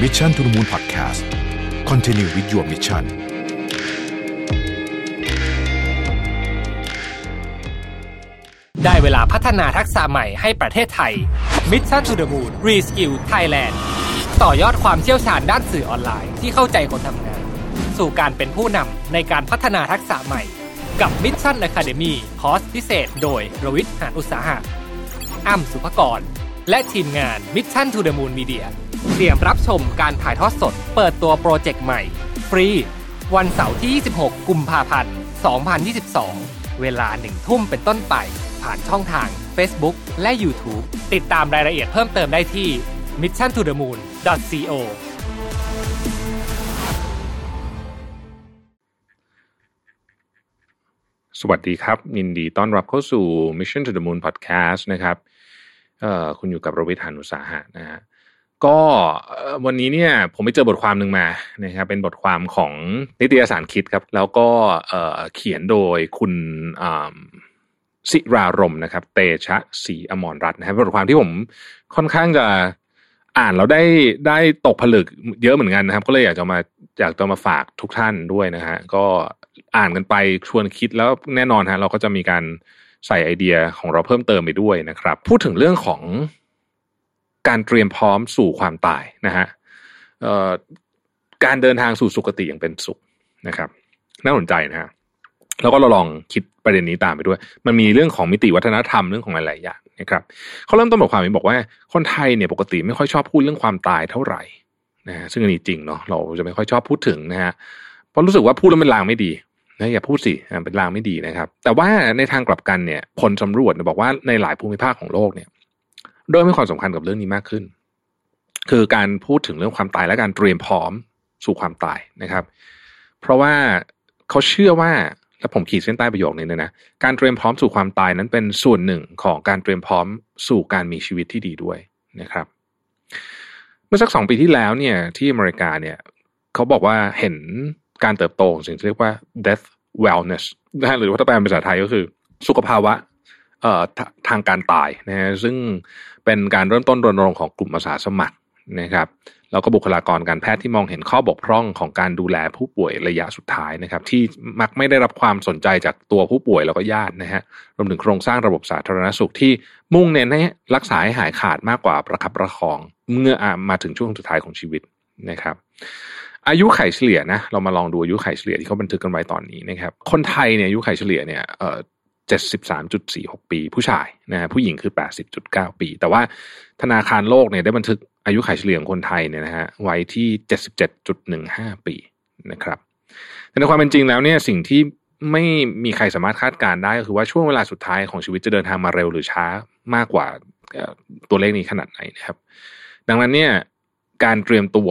Mission to the Moon Podcast Continue with your mission ได้เวลาพัฒนาทักษะใหม่ให้ประเทศไทย Mission to the Moon Reskill Thailand ต่อยอดความเชี่ยวชาญด้านสื่อออนไลน์ที่เข้าใจคนทำงาน สู่การเป็นผู้นำในการพัฒนาทักษะใหม่ กับ Mission Academy คอร์สพิเศษ โดยรวิทย์หานอุตสาหะอ้ำสุภกร และทีมงาน Mission to the Moon Media เตรียมรับชมการถ่ายทอดสด เปิดตัวโปรเจกต์ใหม่ ฟรี วันเสาร์ที่ 26 กุมภาพันธ์ 2022 เวลาหนึ่งทุ่มเป็นต้นไป ผ่านช่องทาง Facebook และ YouTube ติดตามรายละเอียดเพิ่มเติมได้ที่ mission to the moon co สวัสดีครับ ยินดีต้อนรับเข้าสู่ Mission to the Moon Podcast นะครับเอ่อคุณอยู่กับรวิทยานุสาหะนะฮะ ก็วันนี้เนี่ยผมไปเจอบทความหนึ่งมานะครับเป็นบทความของนิตยสารคิดครับ แล้วก็เขียนโดยคุณอ่าศิรารมนะครับ เตชะศรีอมรรัตน์นะครับบทความที่ผมค่อนข้างจะอ่านแล้วได้ได้ตกผลึกเยอะเหมือนกันนะครับ ก็เลยอยากจะมาอยากจะมาฝากทุกท่านด้วยนะฮะก็อ่านกันไปชวนคิดแล้วแน่นอนฮะเราก็จะมีการใส่ไอเดียของเราเพิ่มเติมไปด้วยนะครับ พูดถึงเรื่องของ การเตรียมพร้อมสู่ความตายนะฮะการเดินทางสู่สุคติอย่างเป็นสุขนะครับ น่าสนใจนะฮะแล้วก็เราลองคิดประเด็นนี้ตามไปด้วย มันมีเรื่องของมิติวัฒนธรรมเรื่องของหลายๆอย่างนะครับเขาเริ่มต้นบทความนี้บอกว่าคนไทยเนี่ยปกติไม่ค่อยชอบพูดเรื่องความตายเท่าไหร่นะฮะซึ่งอันนี้จริงเนาะเราจะไม่ค่อยชอบพูดถึงนะฮะเพราะรู้สึกว่าพูดแล้วเป็นลางไม่ดีนะอย่าพูดสิอ่าเป็นลางไม่ดีนะครับ แต่ว่าในทางกลับกันเนี่ยผลสำรวจบอกว่าในหลายภูมิภาคของโลกเนี่ย เริ่มให้ความสำคัญกับเรื่องนี้มากขึ้น คือการพูดถึงเรื่องความตายและการเตรียมพร้อมสู่ความตายนะครับ เพราะว่าเขาเชื่อว่าและผมขีดเส้นใต้ประโยคนี้เลยนะการเตรียมพร้อมสู่ความตายนั้นเป็นส่วนหนึ่งของการเตรียมพร้อมสู่การมีชีวิตที่ดีด้วยนะครับ เมื่อสักสองปีที่แล้วเนี่ยที่อเมริกาเนี่ยเขาบอกว่าเห็นการเติบโตของสิ่งที่เรียกว่า death wellness นะหรือว่าถ้าแปลเป็นภาษาไทยก็คือ สุขภาวะเอ่อทาทางการตายนะฮะซึ่ง เป็นการเริ่มต้นรณรงค์ของกลุ่มอาสาสมัครนะครับแล้วก็บุคลากรการแพทย์ที่มองเห็นข้อบกพร่องของการดูแลผู้ป่วยระยะสุดท้ายนะครับ ที่มักไม่ได้รับความสนใจจากตัวผู้ป่วยแล้วก็ญาตินะฮะรวมถึงโครงสร้างระบบสาธารณสุขที่มุ่งเน้นให้รักษาให้หายขาดมากกว่าประคับประคอง เมื่อมาถึงช่วงสุดท้ายของชีวิตนะครับ อายุไขเฉลี่ยนะเรามาลองดูอายุไขเฉลี่ยที่เขาบันทึกกันไว้ตอนนี้นะครับ คนไทยเนี่ยอายุไขเฉลี่ยเนี่ย เอ่อเจ็ดสิบสามจุดสี่หกปี ผู้ชายนะฮะผู้หญิงคือแปดสิบจุดเก้าปี แต่ว่าธนาคารโลกเนี่ยได้บันทึกอายุไขเฉลี่ยของคนไทยเนี่ยนะฮะไว้ที่เจ็ดสิบเจ็ดจุดหนึ่งห้าปีนะครับแต่ในความเป็นจริงแล้วเนี่ยสิ่งที่ไม่มีใครสามารถคาดการได้ก็คือว่าช่วงเวลาสุดท้ายของชีวิตจะเดินทางมาเร็วหรือช้ามากกว่าตัวเลขนี้ขนาดไหนนะครับ ดังนั้นเนี่ยการเตรียมตัว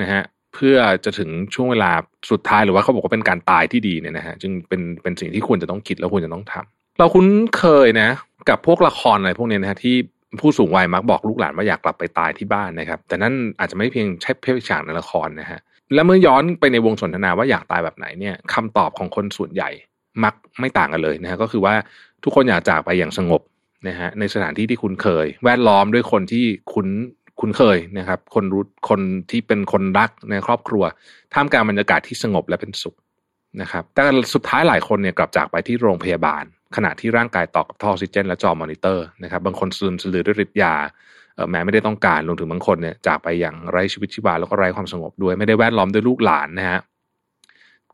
นะฮะเพื่อจะถึงช่วงเวลาสุดท้ายหรือว่าเขาบอกว่าเป็นการตายที่ดีเนี่ยนะฮะจึงเป็นเป็นสิ่งที่ควรจะต้องคิดแล้วควรจะต้องทำ เราคุ้นเคยนะ กับพวกละครอะไรพวกนี้นะฮะที่ผู้สูงวัยมักบอกลูกหลานว่าอยากกลับไปตายที่บ้านนะครับ แต่นั่นอาจจะไม่เพียงใช่เพียงฉากในละครนะฮะและเมื่อย้อนไปในวงสนทนาว่าอยากตายแบบไหนเนี่ยคำตอบของคนส่วนใหญ่มักไม่ต่างกันเลยนะฮะก็คือว่าทุกคนอยากจากไปอย่างสงบนะฮะในสถานที่ที่คุ้นเคย แวดล้อมด้วยคนที่คุ้นคุ้นเคยนะครับ คนรู้คนที่เป็นคนรักในครอบครัวท่ามกลางบรรยากาศที่สงบและเป็นสุขนะครับ แต่สุดท้ายหลายคนเนี่ยกลับจากไปที่โรงพยาบาล ขณะที่ร่างกายต่อกับท่อออกซิเจนและจอมอนิเตอร์นะครับบางคนซึมสลือด้วยฤทธิ์ยาแม้ไม่ได้ต้องการรวมถึงบางคนเนี่ยจากไปอย่างไร้ชีวิตชีวาแล้วก็ไร้ความสงบด้วยไม่ได้แวดล้อมด้วยลูกหลานนะฮะ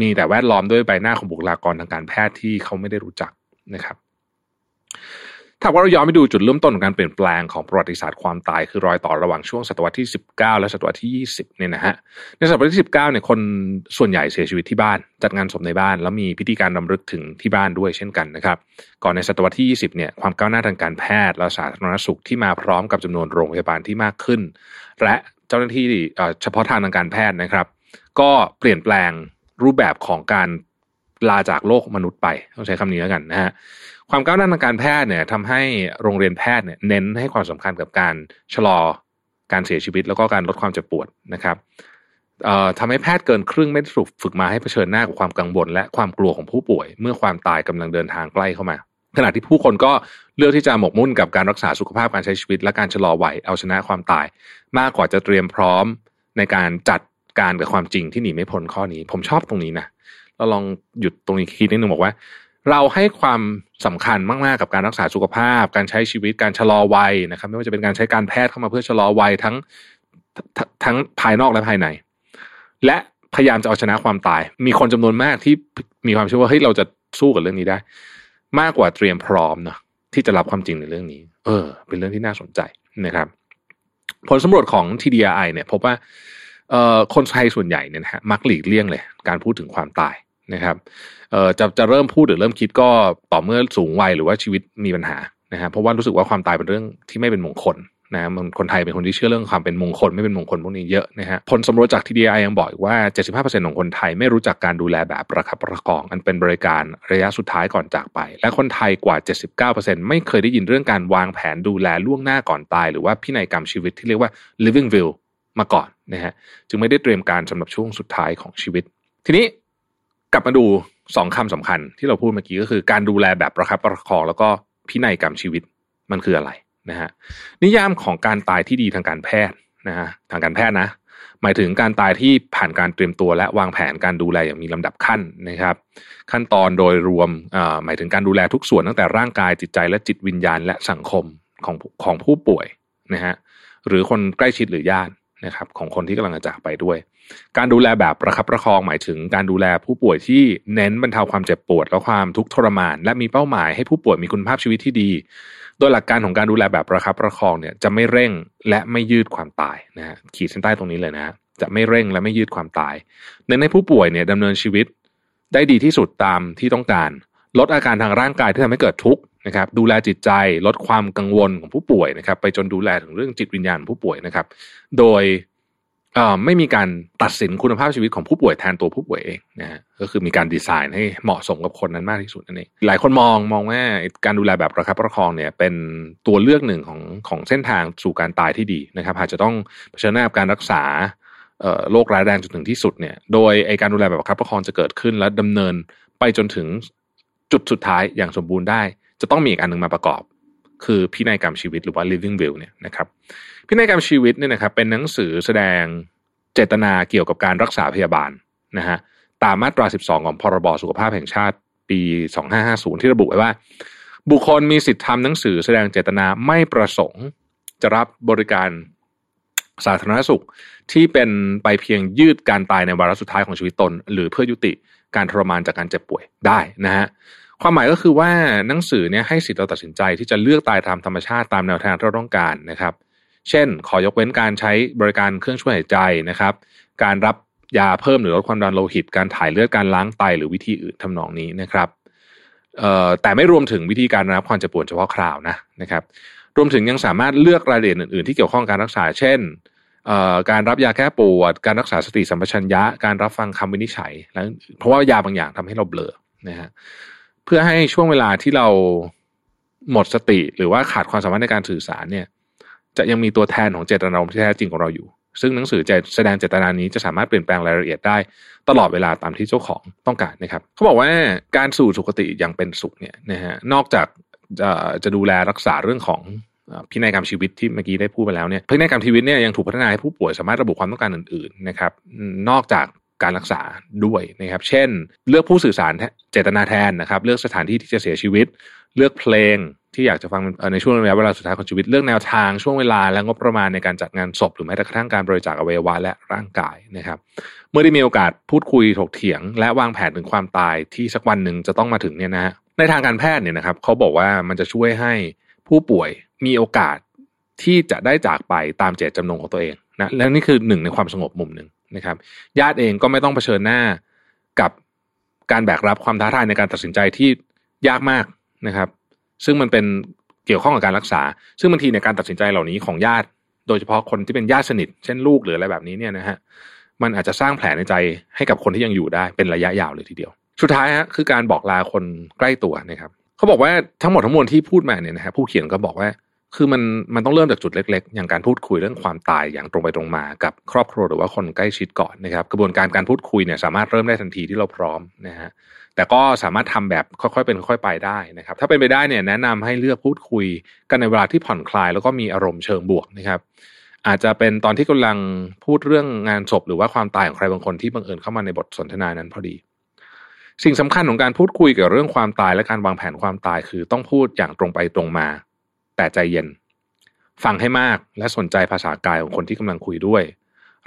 มีแต่แวดล้อมด้วยใบหน้าของบุคลากรทางการแพทย์ที่เขาไม่ได้รู้จักนะครับ ถ้าว่าเราย้อนไปดูจุดเริ่มต้นของการเปลี่ยนแปลงของประวัติศาสตร์ความตายคือรอยต่อระหว่างช่วงศตวรรษที่ 19 และศตวรรษที่ 20เนี่ยนะฮะในศตวรรษที่ 19เนี่ยคนส่วนใหญ่เสียชีวิตที่บ้าน จัดงานศพในบ้าน แล้วมีพิธีการรำลึกถึงที่บ้านด้วยเช่นกันนะครับก่อนในศตวรรษที่ 20เนี่ยความก้าวหน้าทางการแพทย์และสาธารณสุขที่มาพร้อมกับจำนวนโรงพยาบาลที่มากขึ้น และเจ้าหน้าที่เอ่อเฉพาะทางทางการแพทย์นะครับ ก็เปลี่ยนแปลงรูปแบบของการลาจากโลกมนุษย์ไปต้องใช้คำนี้แล้วกันนะฮะ ความก้าวหน้าทางการแพทย์เนี่ยทำให้โรงเรียนแพทย์เนี่ยเน้นให้ความสำคัญกับการชะลอการเสียชีวิต แล้วก็การลดความเจ็บปวดนะครับทำให้แพทย์เกินครึ่งไม่ได้ถูกฝึกมาให้เผชิญหน้ากับความกังวลและความกลัวของผู้ป่วย เมื่อความตายกำลังเดินทางใกล้เข้ามา ขณะที่ผู้คนก็เลือกที่จะหมกมุ่นกับการรักษาสุขภาพการใช้ชีวิต และการชะลอวัยเอาชนะความตาย มากกว่าจะเตรียมพร้อมในการจัดการกับความจริงที่หนีไม่พ้นข้อนี้ ผมชอบตรงนี้นะเราลองหยุดตรงนี้คิดนิดนึงบอกว่า เราให้ความสำคัญมากๆกับการรักษาสุขภาพ การใช้ชีวิตการชะลอวัยนะครับ ไม่ว่าจะเป็นการใช้การแพทย์เข้ามาเพื่อชะลอวัยทั้งทั้งภายนอกและภายใน และพยายามจะเอาชนะความตาย มีคนจำนวนมากที่มีความเชื่อว่าเฮ้ยเราจะสู้กับเรื่องนี้ได้ มากกว่าเตรียมพร้อมเนาะที่จะรับความจริงในเรื่องนี้ เออ เป็นเรื่องที่น่าสนใจนะครับ ผลสำรวจของ TDI เนี่ย พบว่าเอ่อคนไทยส่วนใหญ่เนี่ยนะฮะมักหลีกเลี่ยงเลย การพูดถึงความตาย นะครับเอ่อจะจะเริ่มพูดหรือเริ่มคิดก็ต่อเมื่อสูงวัยหรือว่าชีวิตมีปัญหานะฮะเพราะว่ารู้สึกว่าความตายเป็นเรื่องที่ไม่เป็นมงคลนะมันคนไทยเป็นคนที่เชื่อเรื่องความเป็นมงคลไม่เป็นมงคลพวกนี้เยอะนะฮะผลสำรวจจาก TDI ยังบอกว่า 75%ของคนไทยไม่รู้จักการดูแลแบบประคับประคอง อันเป็นบริการระยะสุดท้ายก่อนจากไป และคนไทยกว่า 79%ไม่เคยได้ยินเรื่องการวางแผนดูแลล่วงหน้าก่อนตาย หรือว่าพินัยกรรมชีวิตที่เรียกว่า living will มาก่อนนะฮะจึงไม่ได้เตรียมการสำหรับช่วงสุดท้ายของชีวิต ทีนี้ กลับมาดูสองคำสำคัญที่เราพูดเมื่อกี้ก็คือการดูแลแบบประคับประคองแล้วก็พินัยกรรมชีวิตมันคืออะไรนะฮะนิยามของการตายที่ดีทางการแพทย์นะฮะทางการแพทย์นะ หมายถึงการตายที่ผ่านการเตรียมตัวและวางแผนการดูแลอย่างมีลำดับขั้นนะครับ ขั้นตอนโดยรวมหมายถึงการดูแลทุกส่วนตั้งแต่ร่างกายจิตใจและจิตวิญญาณและสังคมของของผู้ป่วยนะฮะหรือคนใกล้ชิดหรือญาติ นะครับของคนที่กำลังจะจากไปด้วย การดูแลแบบประคับประคองหมายถึง การดูแลผู้ป่วยที่เน้นบรรเทาความเจ็บปวดและความทุกข์ทรมาน และมีเป้าหมายให้ผู้ป่วยมีคุณภาพชีวิตที่ดี โดยหลักการของการดูแลแบบประคับประคองเนี่ยจะไม่เร่งและไม่ยืดความตายนะฮะขีดเส้นใต้ตรงนี้เลยนะฮะจะไม่เร่งและไม่ยืดความตายเน้นให้ผู้ป่วยเนี่ยดำเนินชีวิตได้ดีที่สุดตามที่ต้องการ ลดอาการทางร่างกายที่ทำให้เกิดทุกข์ นะครับดูแลจิตใจลดความกังวลของผู้ป่วยนะครับ ไปจนดูแลถึงเรื่องจิตวิญญาณผู้ป่วยนะครับ โดยไม่มีการตัดสินคุณภาพชีวิตของผู้ป่วยแทนตัวผู้ป่วยเองนะฮะก็คือมีการดีไซน์ให้เหมาะสมกับคนนั้นมากที่สุดนั่นเองหลายคนมองมองว่าการดูแลแบบประคับประคองเนี่ยเป็นตัวเลือกหนึ่งของของเส้นทางสู่การตายที่ดีนะครับอาจจะต้องเผชิญหน้ากับการรักษาโรคร้ายแรงจนถึงที่สุดเนี่ยโดยไอการดูแลแบบประคับประคองจะเกิดขึ้น และดำเนินไปจนถึงจุดสุดท้ายอย่างสมบูรณ์ได้ จะต้องมีอีกอันหนึ่งมาประกอบ คือพินัยกรรมชีวิตหรือว่า living will เนี่ยนะครับพินัยกรรมชีวิตเนี่ยนะครับเป็นหนังสือแสดงเจตนาเกี่ยวกับการรักษาพยาบาลนะฮะตามมาตรา 12 ของพรบสุขภาพแห่งชาติปี 2550 ที่ระบุไว้ว่า บุคคลมีสิทธิทำหนังสือแสดงเจตนาไม่ประสงค์ จะรับบริการสาธารณสุขที่เป็นไปเพียงยืดการตายในวาระสุดท้ายของชีวิตตน หรือเพื่อยุติการทรมานจากการเจ็บป่วยได้นะฮะ ความหมายก็คือว่าหนังสือเนี่ยให้สิทธิ์เราตัดสินใจที่จะเลือกตายตามธรรมชาติตามแนวทางที่เราต้องการนะครับ เช่น ขอยกเว้นการใช้บริการเครื่องช่วยหายใจนะครับ การรับยาเพิ่มหรือลดความดันโลหิต การถ่ายเลือดการล้างไตหรือวิธีอื่นทำนองนี้นะครับแต่ไม่รวมถึงวิธีการรับความเจ็บปวดเฉพาะคราวนะนะครับ รวมถึงยังสามารถเลือกรายละเอียดอื่น ๆ ที่เกี่ยวข้องการรักษา เช่นการรับยาแก้ปวด การรักษาสติสัมปชัญญะ การรับฟังคำวินิจฉัย แล้วเพราะว่ายาบางอย่างทำให้เราเบลอนะฮะ เพื่อให้ช่วงเวลาที่เราหมดสติ หรือว่าขาดความสามารถในการสื่อสารเนี่ย จะยังมีตัวแทนของเจตนารมณ์ที่แท้จริงของเราอยู่ ซึ่งหนังสือจะแสดงเจตนานี้จะสามารถเปลี่ยนแปลงรายละเอียดได้ ตลอดเวลาตามที่เจ้าของต้องการนะครับเขาบอกว่าการสู่สุคติอย่างเป็นสุขเนี่ยนะฮะนอกจากจะจะดูแลรักษาเรื่องของพินัยกรรมชีวิตที่เมื่อกี้ได้พูดไปแล้วเนี่ยพินัยกรรมชีวิตเนี่ยยังถูกพัฒนาให้ผู้ป่วยสามารถระบุความต้องการอื่นๆนะครับ นอกจาก การรักษาด้วยนะครับ เช่น เลือกผู้สื่อสารเจตนาแทนนะครับ เลือกสถานที่ที่จะเสียชีวิต เลือกเพลงที่อยากจะฟังในช่วงระยะเวลาสุดท้ายของชีวิตเรื่องแนวทางช่วงเวลาและงบประมาณในการจัดงานศพหรือแม้แต่กระทั่งการบริจาคอวัยวะและร่างกายนะครับ เมื่อได้มีโอกาสพูดคุยถกเถียง และวางแผนถึงความตายที่สักวันหนึ่งจะต้องมาถึงเนี่ยนะในทางการแพทย์เนี่ยนะครับเขาบอกว่ามันจะช่วยให้ผู้ป่วยมีโอกาสที่จะได้จากไปตามเจตจำนงของตัวเองนะและนี่คือหนึ่งในความสงบมุมหนึ่ง นะครับ ญาติเองก็ไม่ต้องเผชิญหน้ากับการแบกรับความท้าทายในการตัดสินใจที่ยากมากนะครับ ซึ่งมันเป็นเกี่ยวข้องกับการรักษา ซึ่งบางทีในการตัดสินใจเหล่านี้ของญาติ โดยเฉพาะคนที่เป็นญาติสนิท เช่นลูกหรืออะไรแบบนี้เนี่ยนะฮะมันอาจจะสร้างแผลในใจให้กับคนที่ยังอยู่ได้เป็นระยะยาวเลยทีเดียว สุดท้ายฮะคือการบอกลาคนใกล้ตัวนะครับเขาบอกว่าทั้งหมดทั้งมวลที่พูดมาเนี่ยนะฮะผู้เขียนก็บอกว่า คือมันมันต้องเริ่มจากจุดเล็ก ๆ อย่างการพูดคุยเรื่องความตายอย่างตรงไปตรงมากับครอบครัวหรือว่าคนใกล้ชิดก่อนนะครับ กระบวนการการพูดคุยเนี่ยสามารถเริ่มได้ทันทีที่เราพร้อมนะฮะแต่ก็สามารถทำแบบค่อยๆเป็นค่อยๆไปได้นะครับ ถ้าเป็นไปได้เนี่ยแนะนำให้เลือกพูดคุยกันในเวลาที่ผ่อนคลาย แล้วก็มีอารมณ์เชิงบวกนะครับอาจจะเป็นตอนที่กำลังพูดเรื่องงานศพหรือว่าความตายของใครบางคนที่บังเอิญเข้ามาในบทสนทนานั้นพอดี สิ่งสำคัญของการพูดคุยเกี่ยวกับเรื่องความตายและการวางแผนความตายคือต้องพูดอย่างตรงไปตรงมา แต่ใจเย็น ฟังให้มากและสนใจภาษากายของคนที่กำลังคุยด้วย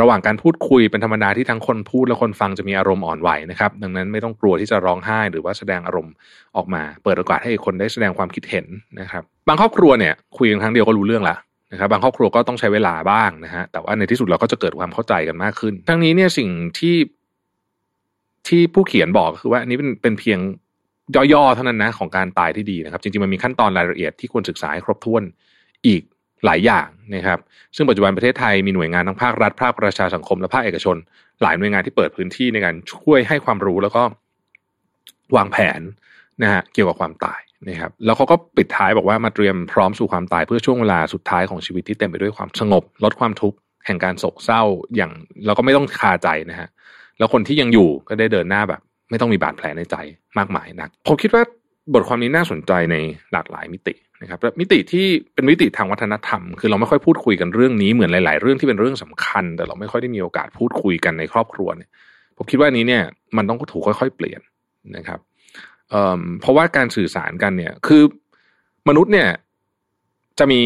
ระหว่างการพูดคุยเป็นธรรมดาที่ทั้งคนพูดและคนฟังจะมีอารมณ์อ่อนไหวนะครับ ดังนั้นไม่ต้องกลัวที่จะร้องไห้ หรือว่าแสดงอารมณ์ออกมา เปิดโอกาสให้คนได้แสดงความคิดเห็นนะครับ บางครอบครัวเนี่ยคุยกันครั้งเดียวก็รู้เรื่องละนะครับบางครอบครัวก็ต้องใช้เวลาบ้างนะฮะแต่ว่าในที่สุดเราก็จะเกิดความเข้าใจกันมากขึ้น ทั้งนี้เนี่ยสิ่งที่ที่ผู้เขียนบอกคือว่าอันนี้เป็นเป็นเพียง ย่อๆเท่านั้นนะของการตายที่ดีนะครับ จริงๆมันมีขั้นตอนรายละเอียดที่ควรศึกษาให้ครบถ้วนอีกหลายอย่างนะครับ ซึ่งปัจจุบันประเทศไทยมีหน่วยงานทั้งภาครัฐภาคประชาสังคมและภาคเอกชน หลายหน่วยงานที่เปิดพื้นที่ในการช่วยให้ความรู้แล้วก็วางแผนนะฮะเกี่ยวกับความตายนะครับ แล้วเขาก็ปิดท้ายบอกว่ามาเตรียมพร้อมสู่ความตายเพื่อช่วงเวลาสุดท้ายของชีวิตที่เต็มไปด้วยความสงบ ลดความทุกข์แห่งการโศกเศร้าอย่างเราก็ไม่ต้องคาใจนะฮะแล้วคนที่ยังอยู่ก็ได้เดินหน้าแบบ ไม่ต้องมีบาดแผลในใจมากมายนัก ผมคิดว่าบทความนี้น่าสนใจในหลากหลายมิตินะครับและมิติที่เป็นมิติทางวัฒนธรรม คือเราไม่ค่อยพูดคุยกันเรื่องนี้เหมือนหลาย ๆ เรื่องที่เป็นเรื่องสำคัญ แต่เราไม่ค่อยได้มีโอกาสพูดคุยกันในครอบครัวเนี่ยผมคิดว่านี้เนี่ยมันต้องถูกค่อย ๆ เปลี่ยนนะครับเเพราะว่าการสื่อสารกันเนี่ยคือมนุษย์เนี่ยจะมี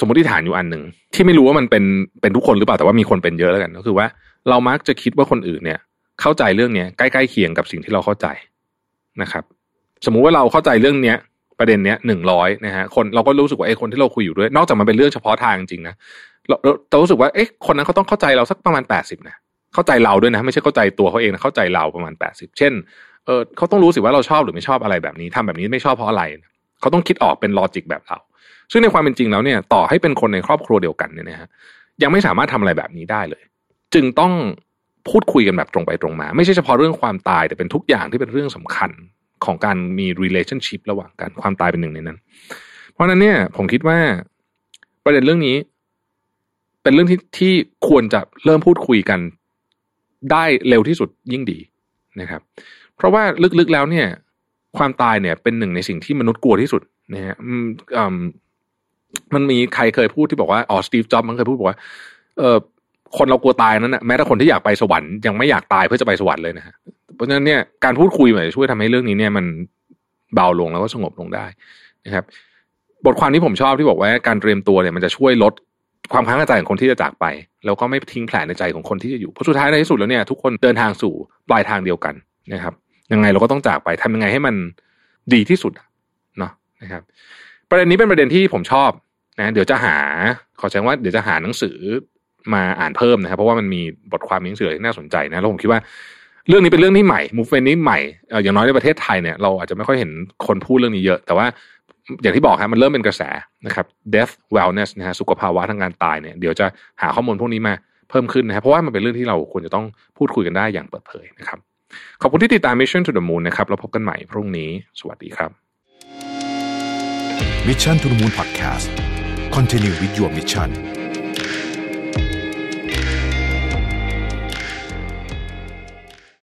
สมมติฐานอยู่อันหนึ่งที่ไม่รู้ว่ามันเป็นเป็นทุกคนหรือเปล่าแต่ว่ามีคนเป็นเยอะแล้วกัน ก็คือว่าเรามักจะคิดว่าคนอื่นเนี่ย เข้าใจเรื่องเนี้ยใกล้ๆเคียงกับสิ่งที่เราเข้าใจนะครับ สมมุติว่าเราเข้าใจเรื่องเนี้ยประเด็นเนี้ยหนึ่งร้อยนะฮะคนเราก็รู้สึกว่าไอ้คนที่เราคุยอยู่ด้วย นอกจากมันเป็นเรื่องเฉพาะทางจริงนะเราเรารู้สึกว่าเอ๊ะคนนั้นเขาต้องเข้าใจเราสักประมาณแปดสิบนะเข้าใจเราด้วยนะ ไม่ใช่เข้าใจตัวเขาเองนะเข้าใจเราประมาณแปดสิบเช่นเออเขาต้องรู้สิว่าเราชอบหรือไม่ชอบอะไรแบบนี้ทำแบบนี้ไม่ชอบเพราะอะไร เขาต้องคิดออกเป็นลอจิกแบบเรา ซึ่งในความเป็นจริงแล้วเนี่ยต่อให้เป็นคนในครอบครัวเดียวกันเนี่ยนะฮะยังไม่สามารถทำอะไรแบบนี้ได้เลย จึงต้อง พูดคุยกันแบบตรงไปตรงมา ไม่ใช่เฉพาะเรื่องความตายแต่เป็นทุกอย่างที่เป็นเรื่องสำคัญของการมี relationship ระหว่างกันความตายเป็นหนึ่งในนั้น เพราะนั้นเนี่ยผมคิดว่าประเด็นเรื่องนี้ เป็นเรื่องที่ที่ควรจะเริ่มพูดคุยกันได้เร็วที่สุดยิ่งดีนะครับ เพราะว่าลึกๆแล้วเนี่ย ความตายเนี่ย เป็นหนึ่งในสิ่งที่มนุษย์กลัวที่สุดนะฮะมันมีใครเคยพูดที่บอกว่าอ๋อสตีฟจ็อบมันเคยพูดบอกว่าเออ คนเรากลัวตายนั้นนะแม้แต่คนที่อยากไปสวรรค์ยังไม่อยากตายเพื่อจะไปสวรรค์เลยนะฮะเพราะฉะนั้นเนี่ยการพูดคุยมันจะช่วยทำให้เรื่องนี้เนี่ยมันเบาลงแล้วก็สงบลงได้นะครับ บทความที่ผมชอบที่บอกว่าการเตรียมตัวเนี่ยมันจะช่วยลดความค้างคาใจของคนที่จะจากไป แล้วก็ไม่ทิ้งแผลในใจของคนที่จะอยู่เพราะสุดท้ายในที่สุดแล้วเนี่ยทุกคนเดินทางสู่ปลายทางเดียวกันนะครับ ยังไงเราก็ต้องจากไปทำยังไงให้มันดีที่สุดเนาะนะครับ ประเด็นนี้เป็นประเด็นที่ผมชอบนะเดี๋ยวจะหา ขอแจ้งว่าเดี๋ยวจะหาหนังสือ มาอ่านเพิ่มนะครับ เพราะว่ามันมีบทความมีหนังสือที่น่าสนใจนะแล้วผมคิดว่าเรื่องนี้เป็นเรื่องที่ใหม่มูฟเฟนนี้ใหม่อย่างน้อยในประเทศไทยเนี่ยเราอาจจะไม่ค่อยเห็นคนพูดเรื่องนี้เยอะ แต่ว่าอย่างที่บอกครับมันเริ่มเป็นกระแสนะครับ death wellness นะฮะสุขภาวะทางการตายเนี่ยเดี๋ยวจะหาข้อมูลพวกนี้มาเพิ่มขึ้นนะครับเพราะว่ามันเป็นเรื่องที่เราควรจะต้องพูดคุยกันได้อย่างเปิดเผยนะครับ ขอบคุณที่ติดตาม Mission to the Moon นะครับเราพบกันใหม่พรุ่งนี้สวัสดีครับ Mission to the Moon Podcast Continue with your mission